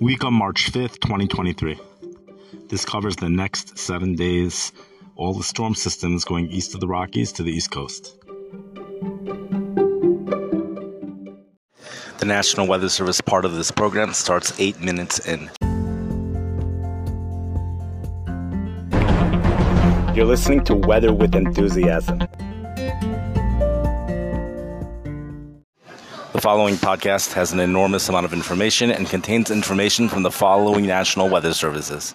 week on March 5th, 2023. This covers the next seven days, all the storm systems going east of the Rockies to the East Coast. The National Weather Service part of this program starts eight minutes in. You're listening to Weather with Enthusiasm. Following podcast has an enormous amount of information and contains information from the following National Weather Services.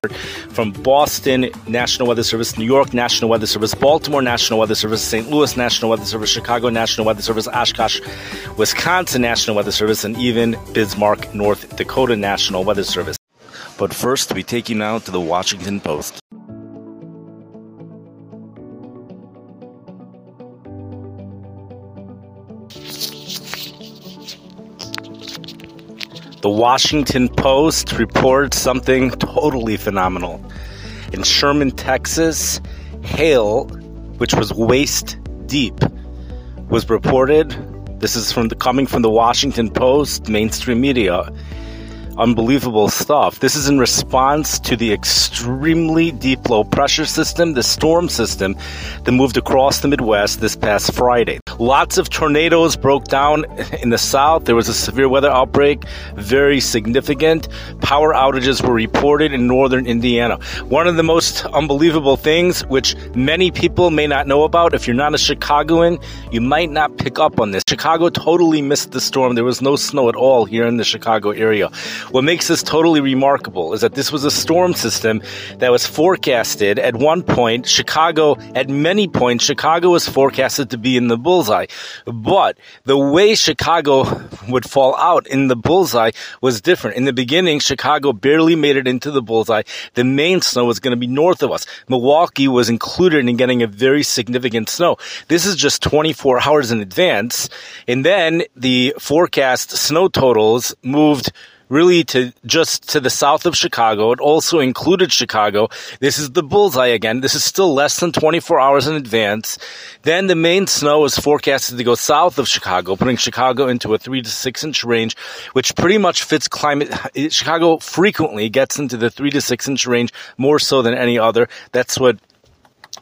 From Boston National Weather Service, New York National Weather Service, Baltimore National Weather Service, St. Louis National Weather Service, Chicago National Weather Service, Oshkosh, Wisconsin National Weather Service, and even Bismarck, North Dakota National Weather Service. But first, we take you now to the Washington Post. The Washington Post reports something totally phenomenal. In Sherman, Texas, hail, which was waist deep, was reported. This is from the coming from the Washington Post, mainstream media unbelievable stuff. This is in response to the extremely deep low pressure system, the storm system that moved across the Midwest this past Friday. Lots of tornadoes broke down in the south. There was a severe weather outbreak, very significant. Power outages were reported in northern Indiana. One of the most unbelievable things, which many people may not know about, if you're not a Chicagoan, you might not pick up on this. Chicago totally missed the storm. There was no snow at all here in the Chicago area. What makes this totally remarkable is that this was a storm system that was forecasted at one point. Chicago, at many points, Chicago was forecasted to be in the bullseye. But the way Chicago would fall out in the bullseye was different. In the beginning, Chicago barely made it into the bullseye. The main snow was going to be north of us. Milwaukee was included in getting a very significant snow. This is just 24 hours in advance. And then the forecast snow totals moved really to just to the south of Chicago. It also included Chicago. This is the bullseye again. This is still less than 24 hours in advance. Then the main snow is forecasted to go south of Chicago, putting Chicago into a three to six inch range, which pretty much fits climate. Chicago frequently gets into the three to six inch range more so than any other. That's what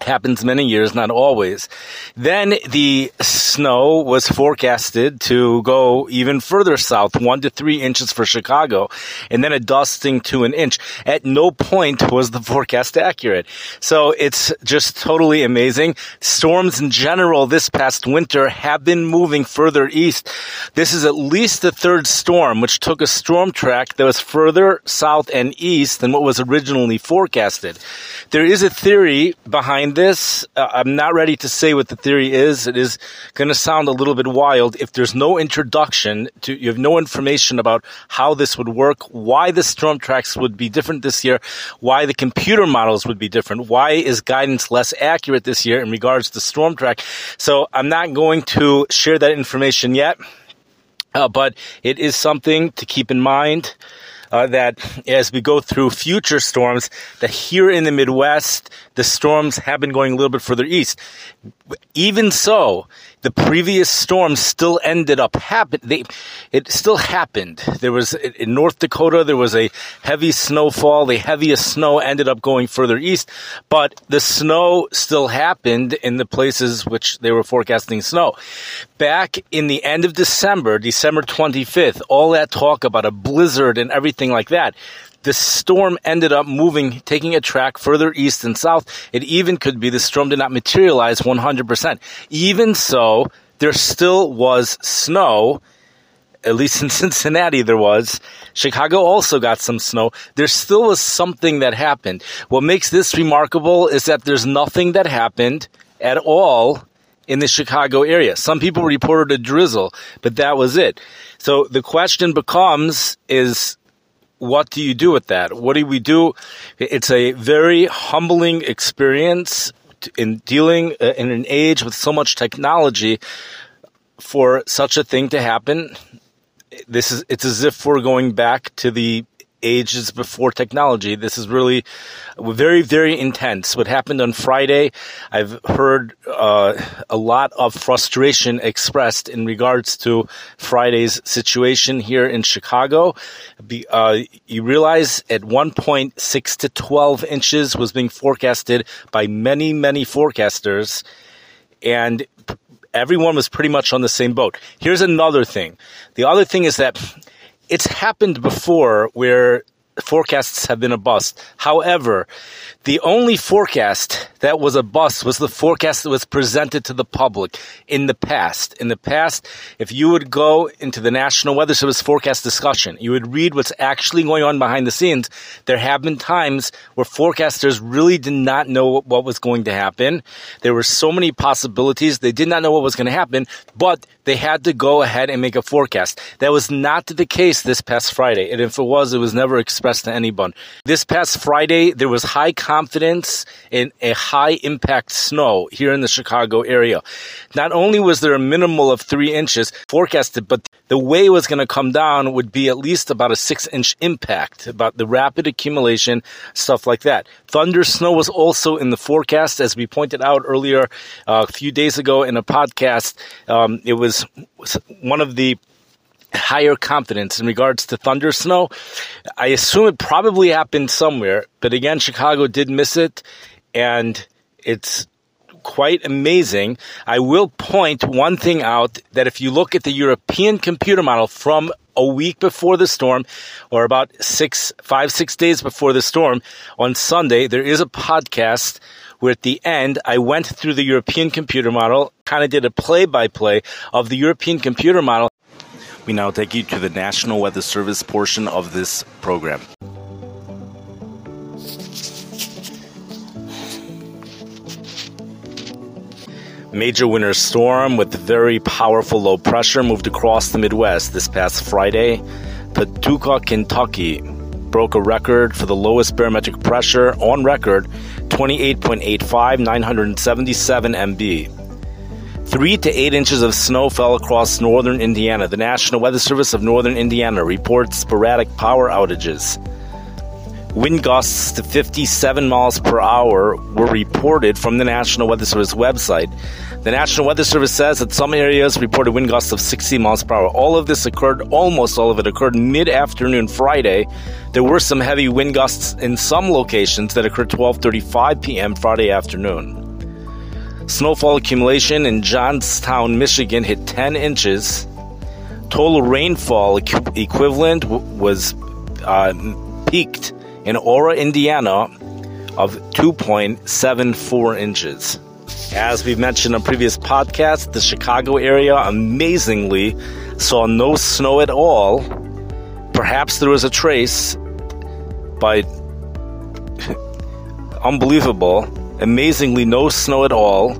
happens many years, not always. Then the snow was forecasted to go even further south, one to three inches for Chicago, and then a dusting to an inch. At no point was the forecast accurate. So it's just totally amazing. Storms in general this past winter have been moving further east. This is at least the third storm, which took a storm track that was further south and east than what was originally forecasted. There is a theory behind this. Uh, I'm not ready to say what the theory is. It is going to sound a little bit wild. If there's no introduction to, you have no information about how this would work, why the storm tracks would be different this year, why the computer models would be different, why is guidance less accurate this year in regards to storm track. So I'm not going to share that information yet. Uh, but it is something to keep in mind uh, that as we go through future storms, that here in the Midwest, the storms have been going a little bit further east. Even so, the previous storm still ended up happen. They, it still happened. There was in North Dakota there was a heavy snowfall. The heaviest snow ended up going further east, but the snow still happened in the places which they were forecasting snow. Back in the end of December, December 25th, all that talk about a blizzard and everything like that the storm ended up moving, taking a track further east and south. It even could be the storm did not materialize 100%. Even so, there still was snow. At least in Cincinnati, there was. Chicago also got some snow. There still was something that happened. What makes this remarkable is that there's nothing that happened at all in the Chicago area. Some people reported a drizzle, but that was it. So the question becomes is what do you do with that? What do we do? It's a very humbling experience in dealing uh, in an age with so much technology for such a thing to happen. This is, it's as if we're going back to the ages before technology. This is really very, very intense. What happened on Friday, I've heard uh, a lot of frustration expressed in regards to Friday's situation here in Chicago. Uh, you realize at one point, 6 to 12 inches was being forecasted by many, many forecasters. And everyone was pretty much on the same boat. Here's another thing. The other thing is that it's happened before where forecasts have been a bust. However, the only forecast that was a bust was the forecast that was presented to the public in the past. In the past, if you would go into the National Weather Service forecast discussion, you would read what's actually going on behind the scenes. There have been times where forecasters really did not know what was going to happen. There were so many possibilities. They did not know what was going to happen, but they had to go ahead and make a forecast. That was not the case this past Friday. And if it was, it was never expressed to anyone. This past Friday, there was high confidence in a high impact snow here in the Chicago area. Not only was there a minimal of three inches forecasted, but the way it was going to come down would be at least about a six inch impact, about the rapid accumulation, stuff like that. Thunder snow was also in the forecast, as we pointed out earlier uh, a few days ago in a podcast. Um, it was one of the higher confidence in regards to thunder snow. I assume it probably happened somewhere, but again, Chicago did miss it, and it's quite amazing. I will point one thing out that if you look at the European computer model from a week before the storm, or about six, five, six days before the storm, on Sunday, there is a podcast where at the end I went through the European computer model, kind of did a play by play of the European computer model. We now take you to the National Weather Service portion of this program. Major winter storm with very powerful low pressure moved across the Midwest this past Friday. Paducah, Kentucky broke a record for the lowest barometric pressure on record 28.85, 977 MB. Three to eight inches of snow fell across northern Indiana. The National Weather Service of Northern Indiana reports sporadic power outages. Wind gusts to 57 miles per hour were reported from the National Weather Service website. The National Weather Service says that some areas reported wind gusts of 60 miles per hour. All of this occurred, almost all of it occurred mid afternoon Friday. There were some heavy wind gusts in some locations that occurred 12:35 p.m. Friday afternoon. Snowfall accumulation in Johnstown, Michigan hit 10 inches. Total rainfall equ- equivalent was uh, peaked in Aura, Indiana, of 2.74 inches. As we've mentioned on previous podcasts, the Chicago area amazingly saw no snow at all. Perhaps there was a trace, but unbelievable amazingly no snow at all.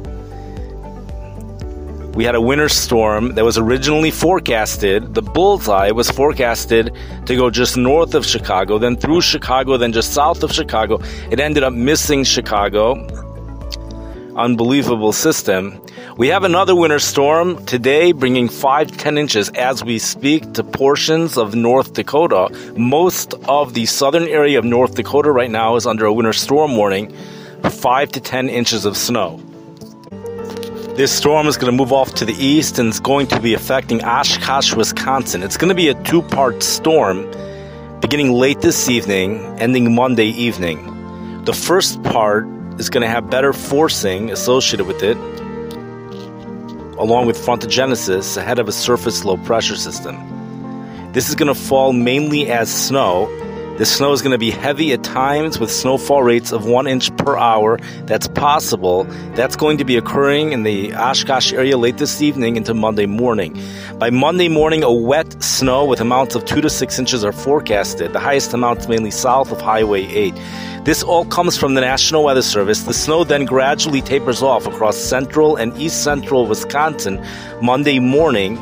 We had a winter storm that was originally forecasted. The bullseye was forecasted to go just north of Chicago, then through Chicago, then just south of Chicago. It ended up missing Chicago. Unbelievable system. We have another winter storm today, bringing 5 10 inches as we speak to portions of North Dakota. Most of the southern area of North Dakota right now is under a winter storm warning 5 to 10 inches of snow. This storm is going to move off to the east and it's going to be affecting Oshkosh, Wisconsin. It's going to be a two part storm beginning late this evening, ending Monday evening. The first part is going to have better forcing associated with it, along with frontogenesis ahead of a surface low pressure system. This is going to fall mainly as snow the snow is going to be heavy at times with snowfall rates of one inch per hour. That's possible. That's going to be occurring in the Oshkosh area late this evening into Monday morning. By Monday morning, a wet snow with amounts of two to six inches are forecasted. The highest amounts mainly south of Highway 8. This all comes from the National Weather Service. The snow then gradually tapers off across central and east central Wisconsin Monday morning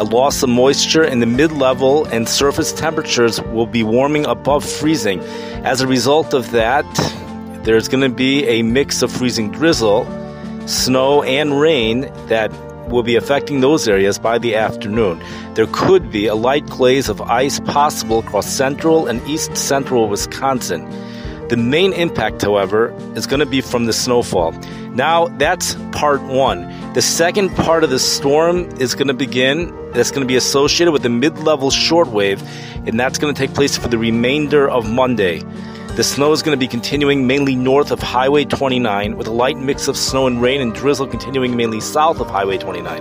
a loss of moisture in the mid level, and surface temperatures will be warming above freezing. As a result of that, there's going to be a mix of freezing drizzle, snow, and rain that will be affecting those areas by the afternoon. There could be a light glaze of ice possible across central and east central Wisconsin. The main impact, however, is going to be from the snowfall. Now, that's part one. The second part of the storm is going to begin, that's going to be associated with the mid level shortwave, and that's going to take place for the remainder of Monday. The snow is going to be continuing mainly north of Highway 29, with a light mix of snow and rain and drizzle continuing mainly south of Highway 29.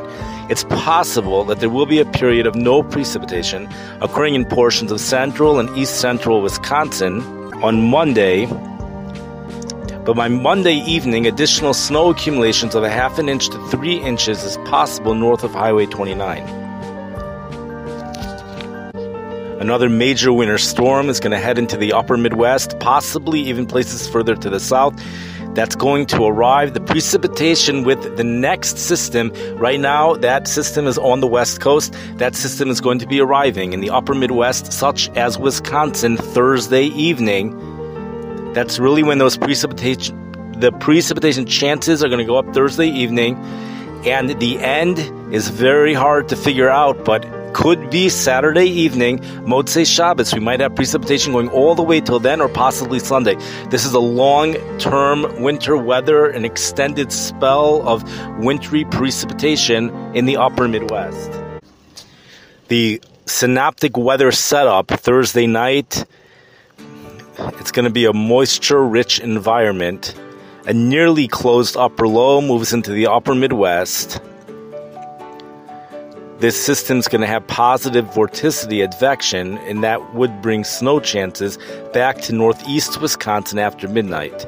It's possible that there will be a period of no precipitation occurring in portions of central and east central Wisconsin on Monday. But by Monday evening, additional snow accumulations of a half an inch to three inches is possible north of Highway 29. Another major winter storm is going to head into the upper Midwest, possibly even places further to the south. That's going to arrive. The precipitation with the next system, right now, that system is on the west coast. That system is going to be arriving in the upper Midwest, such as Wisconsin, Thursday evening. That's really when those precipitation the precipitation chances are going to go up Thursday evening, and the end is very hard to figure out, but could be Saturday evening, Motzei Shabbos. We might have precipitation going all the way till then or possibly Sunday. This is a long term winter weather, an extended spell of wintry precipitation in the upper Midwest. The synoptic weather setup Thursday night, it's going to be a moisture rich environment. A nearly closed upper low moves into the upper Midwest this system's going to have positive vorticity advection, and that would bring snow chances back to northeast Wisconsin after midnight.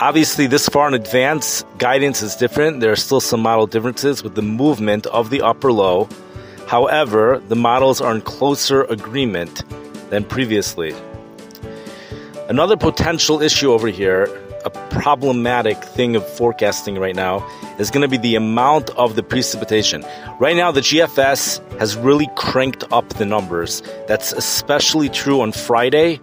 Obviously, this far in advance, guidance is different. There are still some model differences with the movement of the upper low. However, the models are in closer agreement than previously. Another potential issue over here a problematic thing of forecasting right now is going to be the amount of the precipitation. Right now, the GFS has really cranked up the numbers. That's especially true on Friday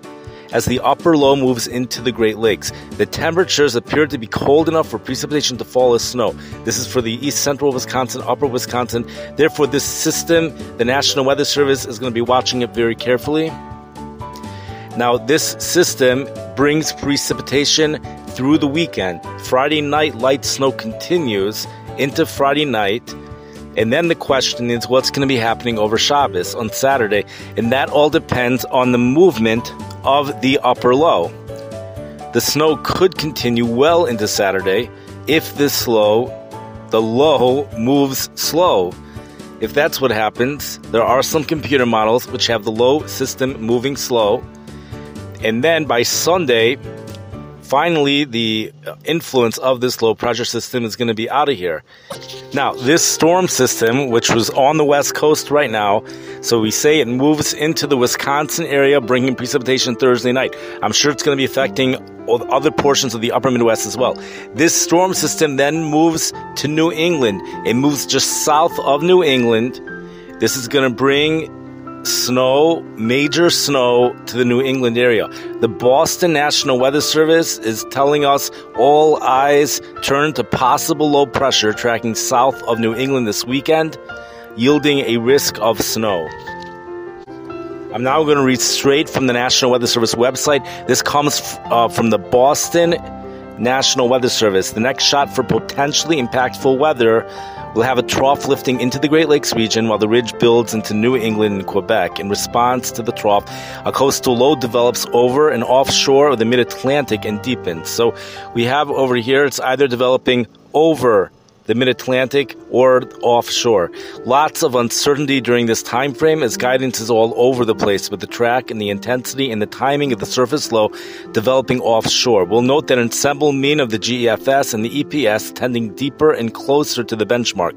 as the upper low moves into the Great Lakes. The temperatures appear to be cold enough for precipitation to fall as snow. This is for the east central Wisconsin, upper Wisconsin. Therefore, this system, the National Weather Service is going to be watching it very carefully. Now, this system brings precipitation through the weekend. Friday night, light snow continues into Friday night. And then the question is what's going to be happening over Shabbos on Saturday? And that all depends on the movement of the upper low. The snow could continue well into Saturday if this slow, the low moves slow. If that's what happens, there are some computer models which have the low system moving slow. And then by Sunday, finally, the influence of this low pressure system is going to be out of here. Now, this storm system, which was on the west coast right now, so we say it moves into the Wisconsin area, bringing precipitation Thursday night. I'm sure it's going to be affecting other portions of the upper Midwest as well. This storm system then moves to New England. It moves just south of New England. This is going to bring snow, major snow to the New England area. The Boston National Weather Service is telling us all eyes turn to possible low pressure tracking south of New England this weekend, yielding a risk of snow. I'm now going to read straight from the National Weather Service website. This comes uh, from the Boston National Weather Service. The next shot for potentially impactful weather will have a trough lifting into the Great Lakes region while the ridge builds into New England and Quebec. In response to the trough, a coastal low develops over and offshore of the mid Atlantic and deepens. So we have over here, it's either developing over the mid-Atlantic, or offshore. Lots of uncertainty during this time frame as guidance is all over the place with the track and the intensity and the timing of the surface low developing offshore. We'll note that ensemble mean of the GEFS and the EPS tending deeper and closer to the benchmark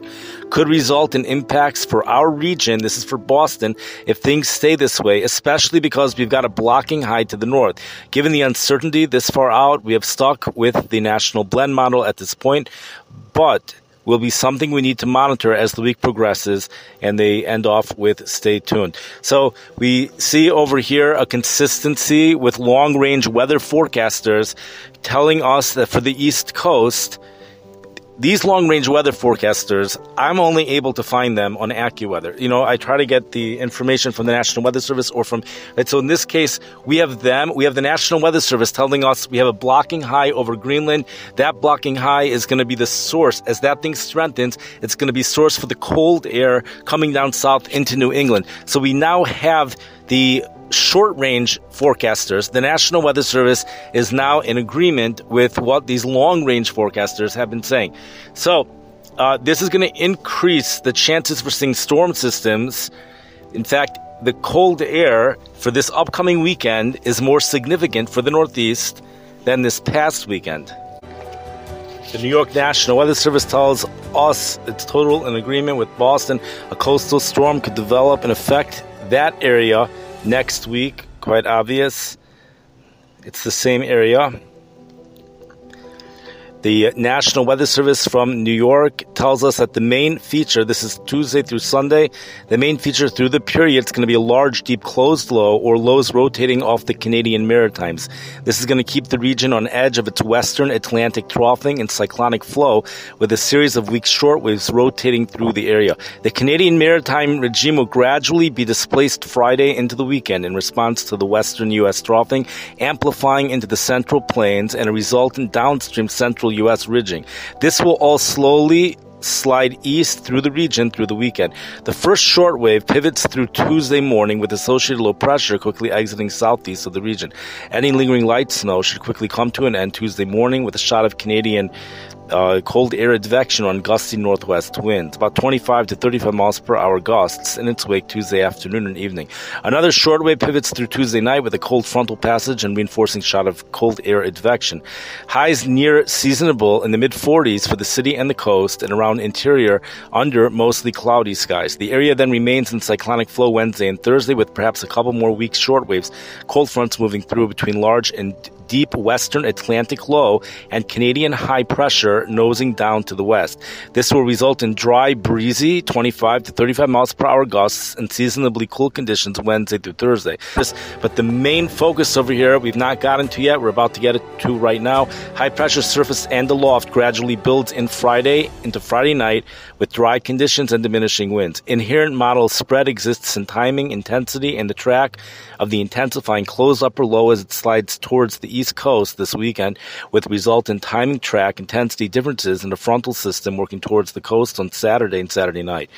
could result in impacts for our region. This is for Boston if things stay this way, especially because we've got a blocking high to the north. Given the uncertainty this far out, we have stuck with the national blend model at this point but will be something we need to monitor as the week progresses. And they end off with stay tuned. So we see over here a consistency with long range weather forecasters telling us that for the East Coast, these long range weather forecasters, I'm only able to find them on AccuWeather. You know, I try to get the information from the National Weather Service or from, so in this case, we have them, we have the National Weather Service telling us we have a blocking high over Greenland. That blocking high is going to be the source. As that thing strengthens, it's going to be source for the cold air coming down south into New England. So we now have the short range forecasters, the National Weather Service is now in agreement with what these long range forecasters have been saying. So, uh, this is going to increase the chances for seeing storm systems. In fact, the cold air for this upcoming weekend is more significant for the Northeast than this past weekend. The New York National Weather Service tells us it's total in agreement with Boston. A coastal storm could develop and affect that area next week. Quite obvious. It's the same area. The National Weather Service from New York tells us that the main feature, this is Tuesday through Sunday, the main feature through the period is going to be a large, deep closed low or lows rotating off the Canadian Maritimes. This is going to keep the region on edge of its western Atlantic troughing and cyclonic flow with a series of weak shortwaves rotating through the area. The Canadian Maritime regime will gradually be displaced Friday into the weekend in response to the western U.S. troughing, amplifying into the central plains and a resultant downstream central U.S. ridging. This will all slowly slide east through the region through the weekend. The first shortwave pivots through Tuesday morning with associated low pressure quickly exiting southeast of the region. Any lingering light snow should quickly come to an end Tuesday morning with a shot of Canadian uh, cold air advection on gusty northwest winds, about 25 to 35 miles per hour gusts in its wake Tuesday afternoon and evening. Another shortwave pivots through Tuesday night with a cold frontal passage and reinforcing shot of cold air advection. Highs near seasonable in the mid 40s for the city and the coast and around interior under mostly cloudy skies. The area then remains in cyclonic flow Wednesday and Thursday with perhaps a couple more weak shortwaves, cold fronts moving through between large and deep western Atlantic low and Canadian high pressure nosing down to the west. This will result in dry, breezy 25 to 35 miles per hour gusts and seasonably cool conditions Wednesday through Thursday. But the main focus over here, we've not gotten to yet, we're about to get it to right now. High pressure surface and aloft gradually builds in Friday into Friday night with dry conditions and diminishing winds. Inherent model spread exists in timing, intensity, and the track of the intensifying close upper low as it slides towards the east coast this weekend, with resultant timing track intensity differences in the frontal system working towards the coast on Saturday and Saturday night.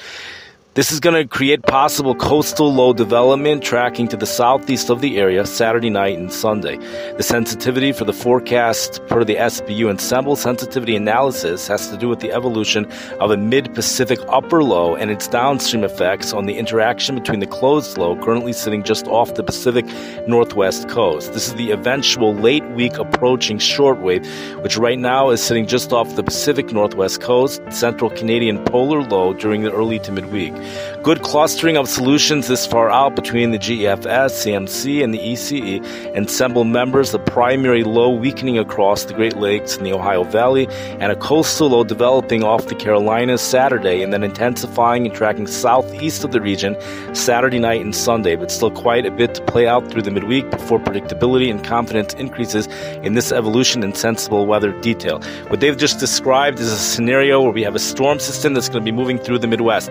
This is going to create possible coastal low development tracking to the southeast of the area Saturday night and Sunday. The sensitivity for the forecast per the SBU ensemble sensitivity analysis has to do with the evolution of a mid Pacific upper low and its downstream effects on the interaction between the closed low currently sitting just off the Pacific northwest coast. This is the eventual late week approaching shortwave, which right now is sitting just off the Pacific northwest coast, central Canadian polar low during the early to midweek. Good clustering of solutions this far out between the GEFS, CMC, and the ECE ensemble members the primary low weakening across the Great Lakes and the Ohio Valley, and a coastal low developing off the Carolinas Saturday, and then intensifying and tracking southeast of the region Saturday night and Sunday, but still quite a bit to play out through the midweek before predictability and confidence increases in this evolution and sensible weather detail. What they've just described is a scenario where we have a storm system that's going to be moving through the Midwest.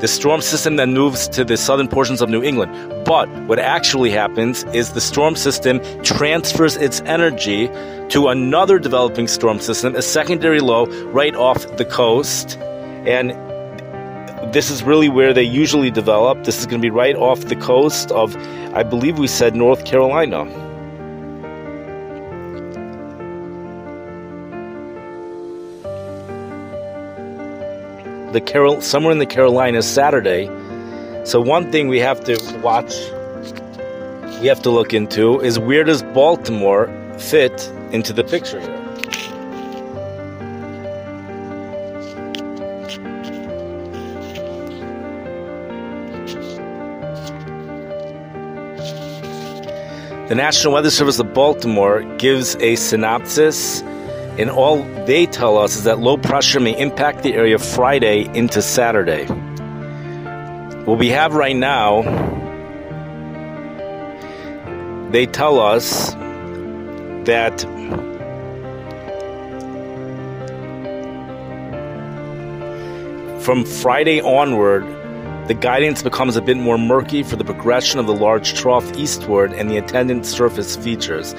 The storm system then moves to the southern portions of New England. But what actually happens is the storm system transfers its energy to another developing storm system, a secondary low right off the coast. And this is really where they usually develop. This is going to be right off the coast of, I believe we said North Carolina. The Carol somewhere in the Carolinas Saturday. So one thing we have to watch, we have to look into is where does Baltimore fit into the picture here? The National Weather Service of Baltimore gives a synopsis and all they tell us is that low pressure may impact the area Friday into Saturday. What we have right now, they tell us that From Friday onward, the guidance becomes a bit more murky for the progression of the large trough eastward and the attendant surface features.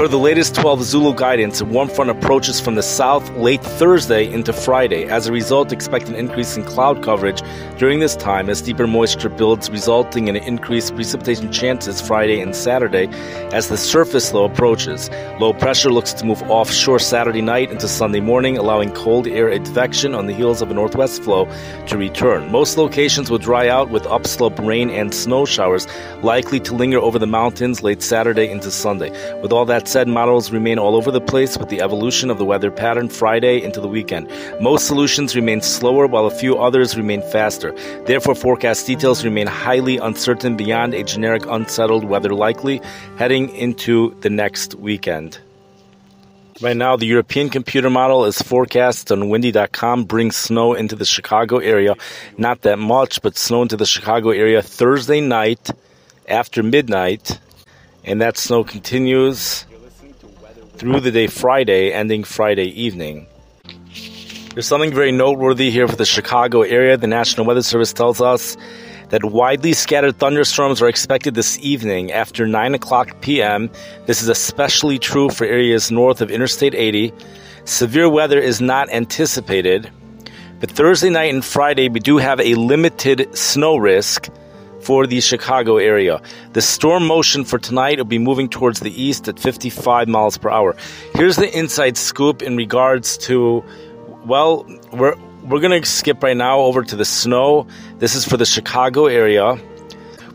Per the latest 12 Zulu guidance, a warm front approaches from the south late Thursday into Friday. As a result, expect an increase in cloud coverage during this time as deeper moisture builds, resulting in increased precipitation chances Friday and Saturday as the surface low approaches. Low pressure looks to move offshore Saturday night into Sunday morning, allowing cold air advection on the heels of a northwest flow to return. Most locations will dry out with upslope rain and snow showers likely to linger over the mountains late Saturday into Sunday. With all that said, models remain all over the place with the evolution of the weather pattern Friday into the weekend. Most solutions remain slower while a few others remain faster. Therefore, forecast details remain highly uncertain beyond a generic unsettled weather likely heading into the next weekend. Right now, the European computer model is forecast on windy.com brings snow into the Chicago area. Not that much, but snow into the Chicago area Thursday night after midnight. And that snow continues through the day Friday, ending Friday evening. There's something very noteworthy here for the Chicago area. The National Weather Service tells us that widely scattered thunderstorms are expected this evening after 9 o'clock p.m. This is especially true for areas north of Interstate 80. Severe weather is not anticipated, but Thursday night and Friday we do have a limited snow risk for the Chicago area. The storm motion for tonight will be moving towards the east at 55 miles per hour. Here's the inside scoop in regards to, well, we're we're gonna skip right now over to the snow. This is for the Chicago area.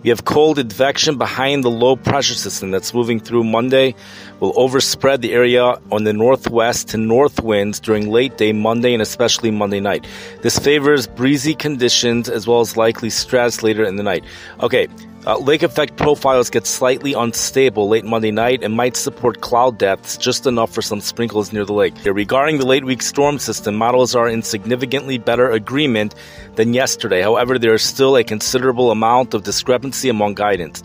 We have cold advection behind the low pressure system that's moving through Monday. Will overspread the area on the northwest to north winds during late day Monday and especially Monday night. This favors breezy conditions as well as likely stratus later in the night. Okay, uh, lake effect profiles get slightly unstable late Monday night and might support cloud depths just enough for some sprinkles near the lake. Regarding the late week storm system, models are in significantly better agreement than yesterday. However, there is still a considerable amount of discrepancy among guidance.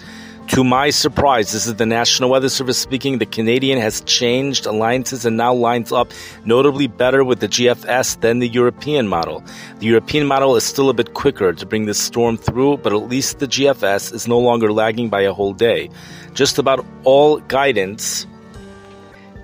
To my surprise, this is the National Weather Service speaking. The Canadian has changed alliances and now lines up notably better with the GFS than the European model. The European model is still a bit quicker to bring this storm through, but at least the GFS is no longer lagging by a whole day. Just about all guidance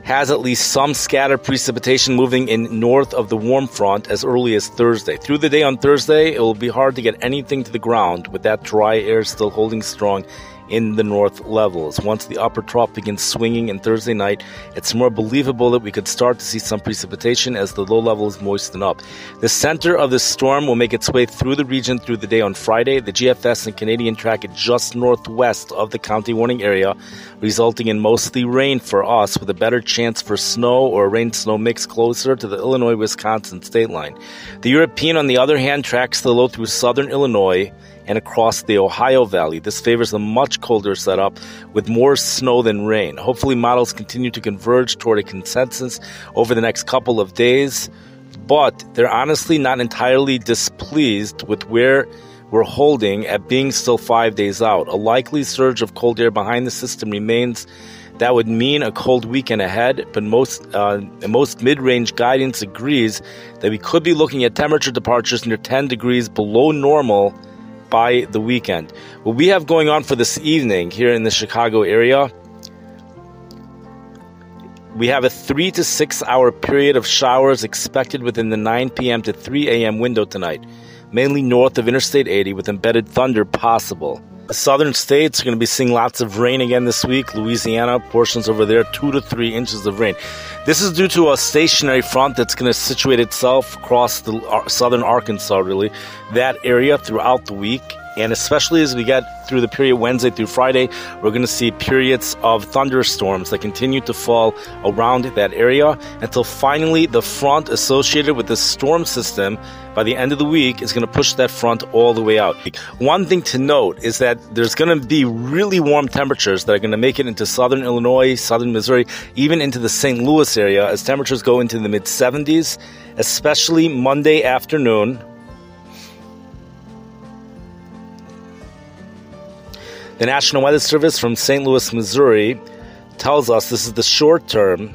has at least some scattered precipitation moving in north of the warm front as early as Thursday. Through the day on Thursday, it will be hard to get anything to the ground with that dry air still holding strong in the north levels. Once the upper trough begins swinging in Thursday night, it's more believable that we could start to see some precipitation as the low levels moisten up. The center of the storm will make its way through the region through the day on Friday. The GFS and Canadian track it just northwest of the county warning area, resulting in mostly rain for us with a better chance for snow or rain snow mix closer to the Illinois Wisconsin state line. The European, on the other hand, tracks the low through southern Illinois and across the Ohio Valley. This favors a much colder setup with more snow than rain. Hopefully, models continue to converge toward a consensus over the next couple of days, but they're honestly not entirely displeased with where we're holding at being still five days out. A likely surge of cold air behind the system remains. That would mean a cold weekend ahead, but most uh, most mid-range guidance agrees that we could be looking at temperature departures near 10 degrees below normal by the weekend. What we have going on for this evening here in the Chicago area, we have a three to six hour period of showers expected within the 9 p.m. to 3 a.m. window tonight, mainly north of Interstate 80 with embedded thunder possible. The southern states are going to be seeing lots of rain again this week. Louisiana, portions over there, two to three inches of rain. This is due to a stationary front that's going to situate itself across the uh, southern Arkansas, really, that area throughout the week. And especially as we get through the period Wednesday through Friday, we're going to see periods of thunderstorms that continue to fall around that area until finally the front associated with the storm system by the end of the week is going to push that front all the way out. One thing to note is that there's going to be really warm temperatures that are going to make it into southern Illinois, southern Missouri, even into the St. Louis area as temperatures go into the mid 70s, especially Monday afternoon The National Weather Service from St. Louis, Missouri, tells us this is the short term.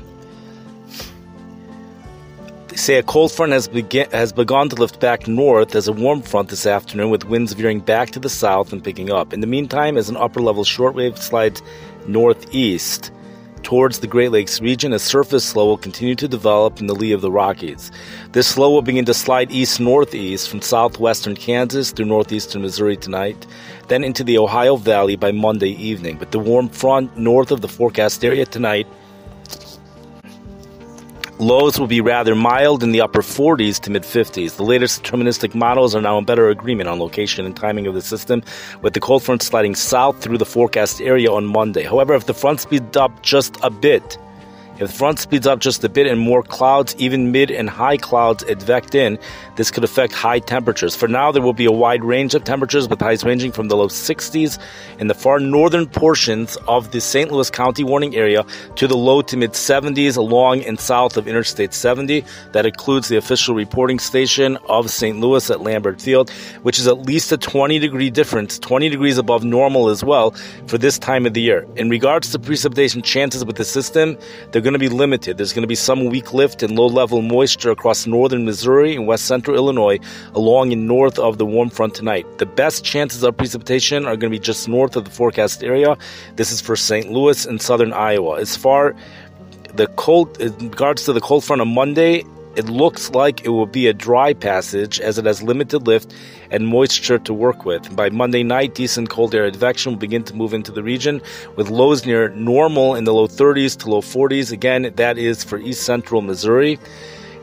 They say a cold front has, begin, has begun to lift back north as a warm front this afternoon, with winds veering back to the south and picking up. In the meantime, as an upper level shortwave slides northeast towards the Great Lakes region, a surface low will continue to develop in the lee of the Rockies. This low will begin to slide east northeast from southwestern Kansas through northeastern Missouri tonight, then into the Ohio Valley by Monday evening. But the warm front north of the forecast area tonight Lows will be rather mild in the upper 40s to mid 50s. The latest deterministic models are now in better agreement on location and timing of the system, with the cold front sliding south through the forecast area on Monday. However, if the front speeds up just a bit, if the front speeds up just a bit and more clouds, even mid and high clouds advect in, this could affect high temperatures. For now, there will be a wide range of temperatures with highs ranging from the low 60s in the far northern portions of the St. Louis County warning area to the low to mid 70s along and south of Interstate 70. That includes the official reporting station of St. Louis at Lambert Field, which is at least a 20 degree difference, 20 degrees above normal as well for this time of the year. In regards to precipitation chances with the system, they're going to be limited. There's going to be some weak lift and low level moisture across northern Missouri and west central Illinois, along and north of the warm front tonight. The best chances of precipitation are going to be just north of the forecast area. This is for St. Louis and southern Iowa. As far the cold in regards to the cold front on Monday, it looks like it will be a dry passage as it has limited lift and moisture to work with. By Monday night, decent cold air advection will begin to move into the region with lows near normal in the low 30s to low 40s. Again, that is for east central Missouri.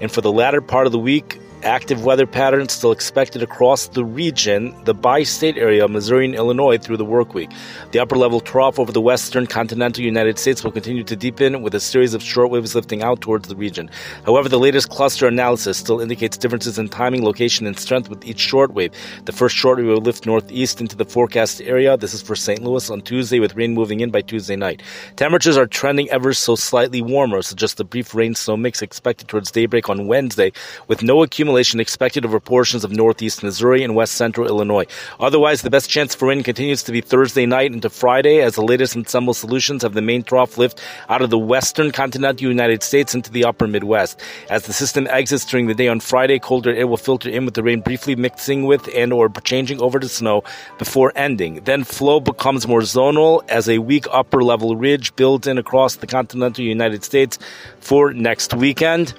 And for the latter part of the week, Active weather patterns still expected across the region, the bi state area, of Missouri and Illinois, through the work week. The upper level trough over the western continental United States will continue to deepen with a series of short waves lifting out towards the region. However, the latest cluster analysis still indicates differences in timing, location, and strength with each short wave. The first short wave will lift northeast into the forecast area. This is for St. Louis on Tuesday, with rain moving in by Tuesday night. Temperatures are trending ever so slightly warmer, so just a brief rain snow mix expected towards daybreak on Wednesday, with no accumulation accumulation expected over portions of northeast Missouri and west central Illinois. Otherwise, the best chance for rain continues to be Thursday night into Friday as the latest Ensemble solutions have the main trough lift out of the western continental United States into the upper Midwest. As the system exits during the day on Friday, colder air will filter in with the rain briefly mixing with and or changing over to snow before ending. Then flow becomes more zonal as a weak upper level ridge builds in across the continental United States for next weekend.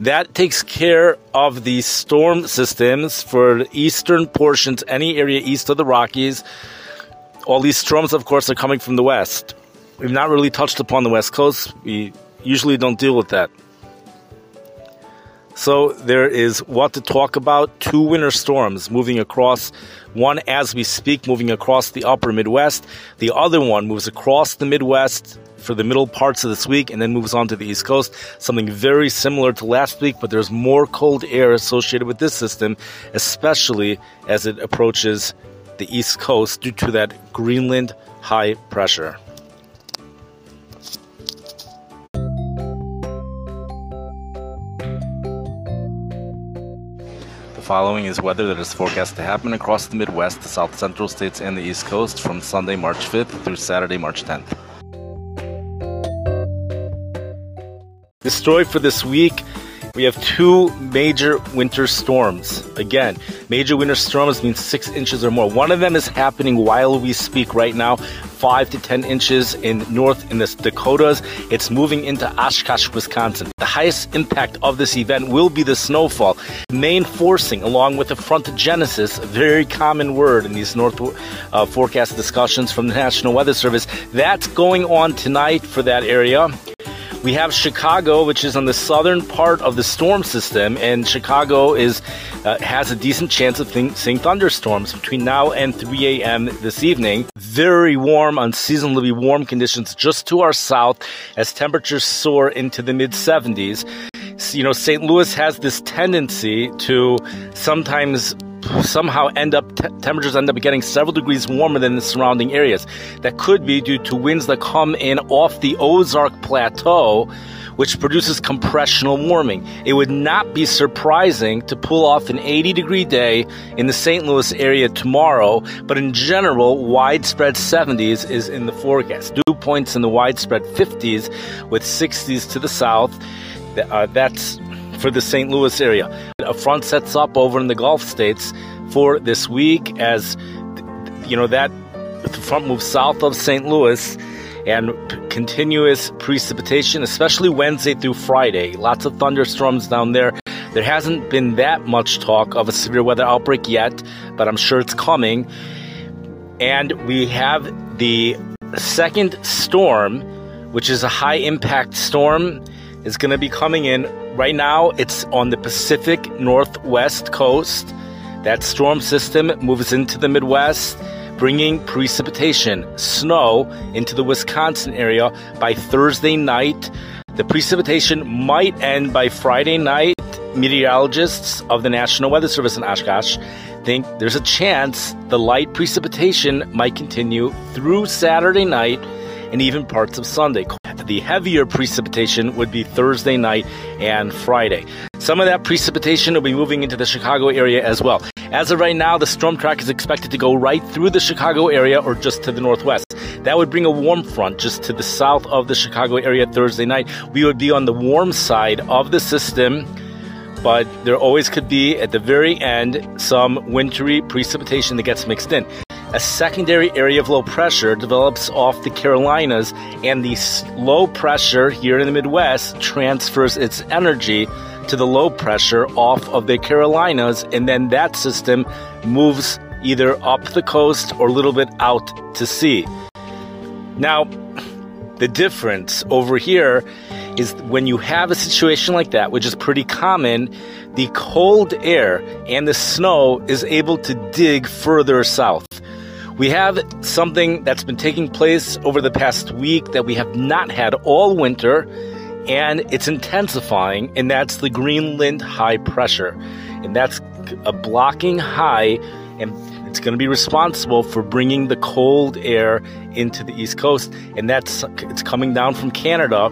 That takes care of the storm systems for eastern portions, any area east of the Rockies. All these storms, of course, are coming from the west. We've not really touched upon the west coast. We usually don't deal with that. So there is what to talk about. Two winter storms moving across, one as we speak, moving across the upper Midwest. The other one moves across the Midwest for the middle parts of this week and then moves on to the East Coast. Something very similar to last week, but there's more cold air associated with this system, especially as it approaches the East Coast due to that Greenland high pressure. The following is weather that is forecast to happen across the Midwest, the South Central states, and the East Coast from Sunday, March 5th through Saturday, March 10th. The story for this week we have two major winter storms. Again, major winter storms means six inches or more. One of them is happening while we speak right now, five to ten inches in north in the Dakotas. It's moving into Oshkosh, Wisconsin. The highest impact of this event will be the snowfall. Main forcing, along with the frontogenesis, a very common word in these north uh, forecast discussions from the National Weather Service. That's going on tonight for that area. We have Chicago, which is on the southern part of the storm system, and Chicago is uh, has a decent chance of th- seeing thunderstorms between now and 3 a.m. this evening. Very warm, unseasonably warm conditions just to our south as temperatures soar into the mid 70s. You know, St. Louis has this tendency to sometimes somehow end up temperatures end up getting several degrees warmer than the surrounding areas. That could be due to winds that come in off the Ozark Plateau, which produces compressional warming. It would not be surprising to pull off an 80 degree day in the St. Louis area tomorrow, but in general, widespread 70s is in the forecast. Dew points in the widespread 50s with 60s to the south. Uh, that's for the St. Louis area. A front sets up over in the Gulf states for this week as you know that the front moves south of St. Louis and p- continuous precipitation, especially Wednesday through Friday. Lots of thunderstorms down there. There hasn't been that much talk of a severe weather outbreak yet, but I'm sure it's coming. And we have the second storm, which is a high impact storm, is going to be coming in. Right now, it's on the Pacific Northwest coast. That storm system moves into the Midwest bringing precipitation, snow, into the Wisconsin area by Thursday night. The precipitation might end by Friday night. Meteorologists of the National Weather Service in Oshkosh think there's a chance the light precipitation might continue through Saturday night and even parts of Sunday. The heavier precipitation would be Thursday night and Friday. Some of that precipitation will be moving into the Chicago area as well. As of right now, the storm track is expected to go right through the Chicago area or just to the northwest. That would bring a warm front just to the south of the Chicago area Thursday night. We would be on the warm side of the system, but there always could be at the very end some wintry precipitation that gets mixed in. A secondary area of low pressure develops off the Carolinas, and the low pressure here in the Midwest transfers its energy to the low pressure off of the Carolinas, and then that system moves either up the coast or a little bit out to sea. Now, the difference over here is when you have a situation like that, which is pretty common, the cold air and the snow is able to dig further south. We have something that's been taking place over the past week that we have not had all winter and it's intensifying, and that's the Greenland high pressure. And that's a blocking high, and it's going to be responsible for bringing the cold air into the East Coast, and that's it's coming down from Canada.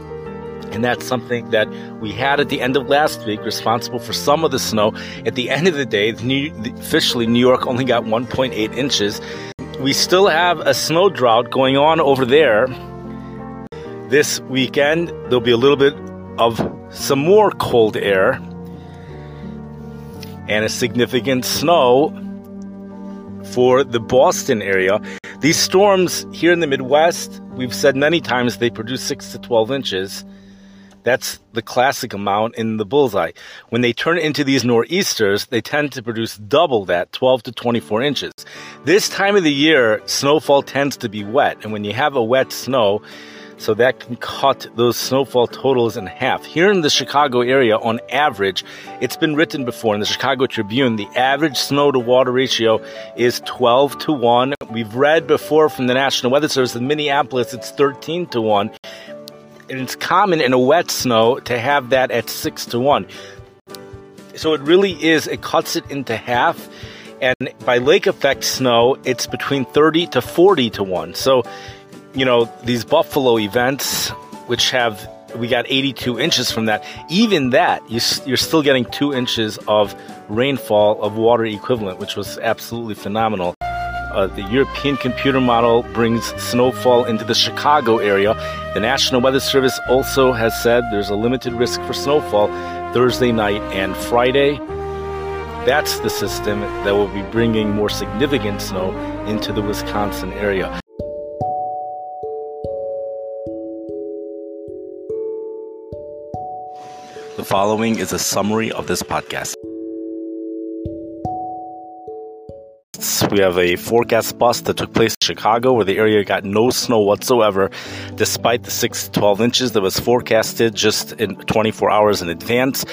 And that's something that we had at the end of last week, responsible for some of the snow. At the end of the day, New, officially, New York only got 1.8 inches. We still have a snow drought going on over there this weekend, there'll be a little bit of some more cold air and a significant snow for the Boston area. These storms here in the Midwest, we've said many times they produce 6 to 12 inches. That's the classic amount in the bullseye. When they turn into these nor'easters, they tend to produce double that, 12 to 24 inches. This time of the year, snowfall tends to be wet, and when you have a wet snow, so that can cut those snowfall totals in half. Here in the Chicago area, on average, it's been written before in the Chicago Tribune, the average snow to water ratio is 12 to 1. We've read before from the National Weather Service in Minneapolis, it's 13 to 1. And it's common in a wet snow to have that at 6 to 1. So it really is, it cuts it into half. And by lake effect snow, it's between 30 to 40 to 1. So you know, these Buffalo events, which have we got 82 inches from that. Even that, you, are still getting two inches of rainfall of water equivalent, which was absolutely phenomenal. Uh, the European computer model brings snowfall into the Chicago area. The National Weather Service also has said there's a limited risk for snowfall Thursday night and Friday. That's the system that will be bringing more significant snow into the Wisconsin area. The following is a summary of this podcast. We have a forecast bust that took place in Chicago where the area got no snow whatsoever, despite the 6 to 12 inches that was forecasted just in 24 hours in advance.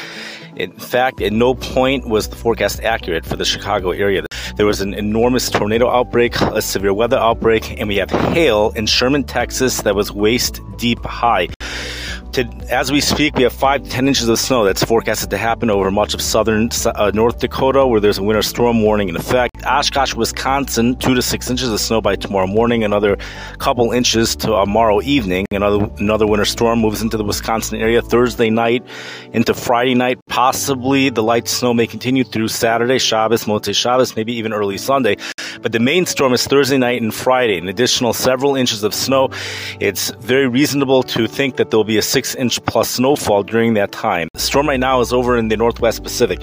In fact, at no point was the forecast accurate for the Chicago area. There was an enormous tornado outbreak, a severe weather outbreak, and we have hail in Sherman, Texas that was waist deep high. To, as we speak, we have five to ten inches of snow that's forecasted to happen over much of southern uh, North Dakota, where there's a winter storm warning in effect. Oshkosh, Wisconsin, two to six inches of snow by tomorrow morning. Another couple inches tomorrow evening. Another another winter storm moves into the Wisconsin area Thursday night into Friday night. Possibly the light snow may continue through Saturday, Shabbos, Motzei Shabbos, maybe even early Sunday. But the main storm is Thursday night and Friday, an additional several inches of snow. It's very reasonable to think that there'll be a six inch plus snowfall during that time. The storm right now is over in the Northwest Pacific.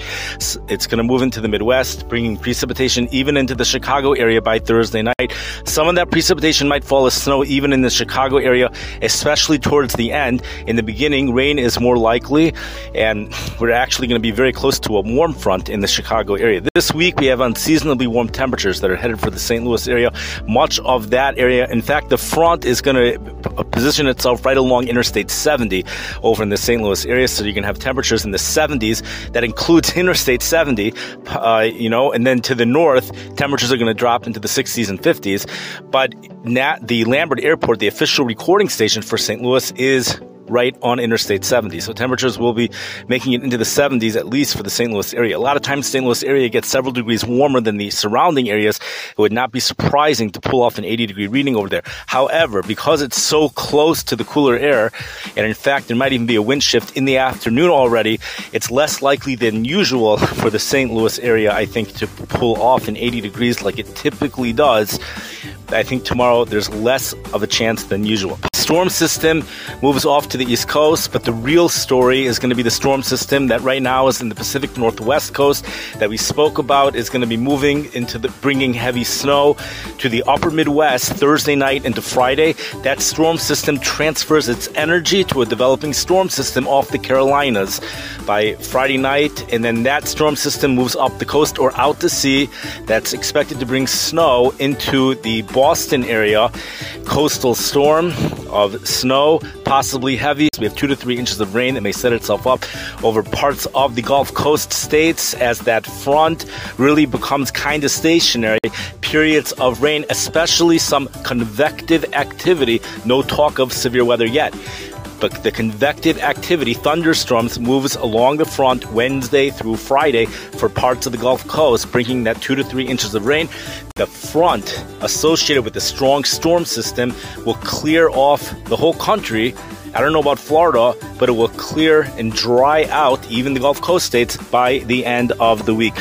It's going to move into the Midwest, bringing precipitation even into the Chicago area by Thursday night. Some of that precipitation might fall as snow even in the Chicago area, especially towards the end. In the beginning, rain is more likely, and we're actually going to be very close to a warm front in the Chicago area. This week, we have unseasonably warm temperatures that are headed for the St. Louis area. Much of that area, in fact, the front is going to position itself right along Interstate 70 over in the St. Louis area, so you can have temperatures in the 70s. That includes Interstate 70, uh, you know, and then to the north, temperatures are going to drop into the 60s and 50s. But Nat, the Lambert Airport, the official recording station for St. Louis, is right on Interstate 70. So temperatures will be making it into the 70s at least for the St. Louis area. A lot of times, St. Louis area gets several degrees warmer than the surrounding areas. It would not be surprising to pull off an 80 degree reading over there. However, because it's so close to the cooler air, and in fact, there might even be a wind shift in the afternoon already, it's less likely than usual for the St. Louis area, I think, to pull off an 80 degrees like it typically does. I think tomorrow there's less of a chance than usual storm system moves off to the east coast, but the real story is going to be the storm system that right now is in the Pacific Northwest coast that we spoke about is going to be moving into the bringing heavy snow to the upper Midwest Thursday night into Friday. That storm system transfers its energy to a developing storm system off the Carolinas by Friday night, and then that storm system moves up the coast or out to sea. That's expected to bring snow into the Boston area. Coastal storm of snow, possibly heavy. We have two to three inches of rain that may set itself up over parts of the Gulf Coast states as that front really becomes kind of stationary. Periods of rain, especially some convective activity. No talk of severe weather yet but the convective activity, thunderstorms, moves along the front Wednesday through Friday for parts of the Gulf Coast, bringing that two to three inches of rain. The front associated with the strong storm system will clear off the whole country. I don't know about Florida, but it will clear and dry out even the Gulf Coast states by the end of the week.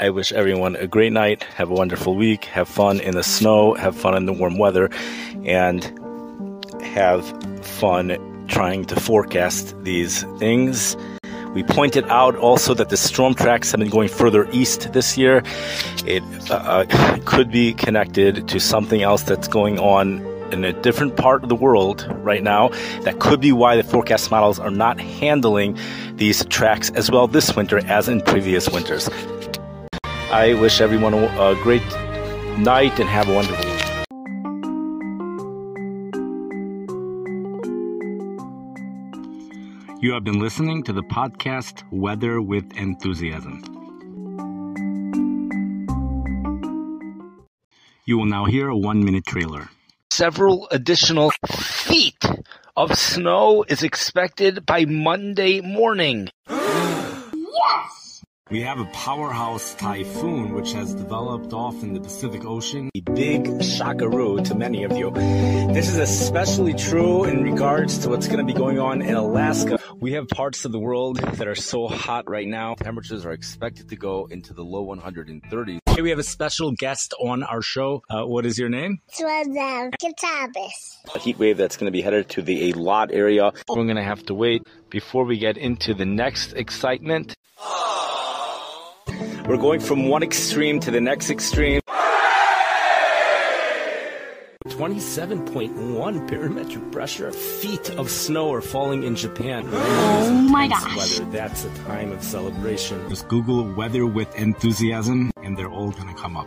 I wish everyone a great night. Have a wonderful week. Have fun in the snow. Have fun in the warm weather. And have fun trying to forecast these things. We pointed out also that the storm tracks have been going further east this year. It uh, uh, could be connected to something else that's going on in a different part of the world right now. That could be why the forecast models are not handling these tracks as well this winter as in previous winters. I wish everyone a great night and have a wonderful week. You have been listening to the podcast Weather with Enthusiasm. You will now hear a one minute trailer. Several additional feet of snow is expected by Monday morning. yes! We have a powerhouse typhoon which has developed off in the Pacific Ocean. A big shockaroo to many of you. This is especially true in regards to what's going to be going on in Alaska. We have parts of the world that are so hot right now. Temperatures are expected to go into the low 130s. Here we have a special guest on our show. Uh, what is your name? A heat wave that's going to be headed to the A Lot area. We're going to have to wait before we get into the next excitement. We're going from one extreme to the next extreme. 27.1 barometric pressure. Feet of snow are falling in Japan. Oh my gosh. Weather. That's a time of celebration. Just Google weather with enthusiasm and they're all going to come up.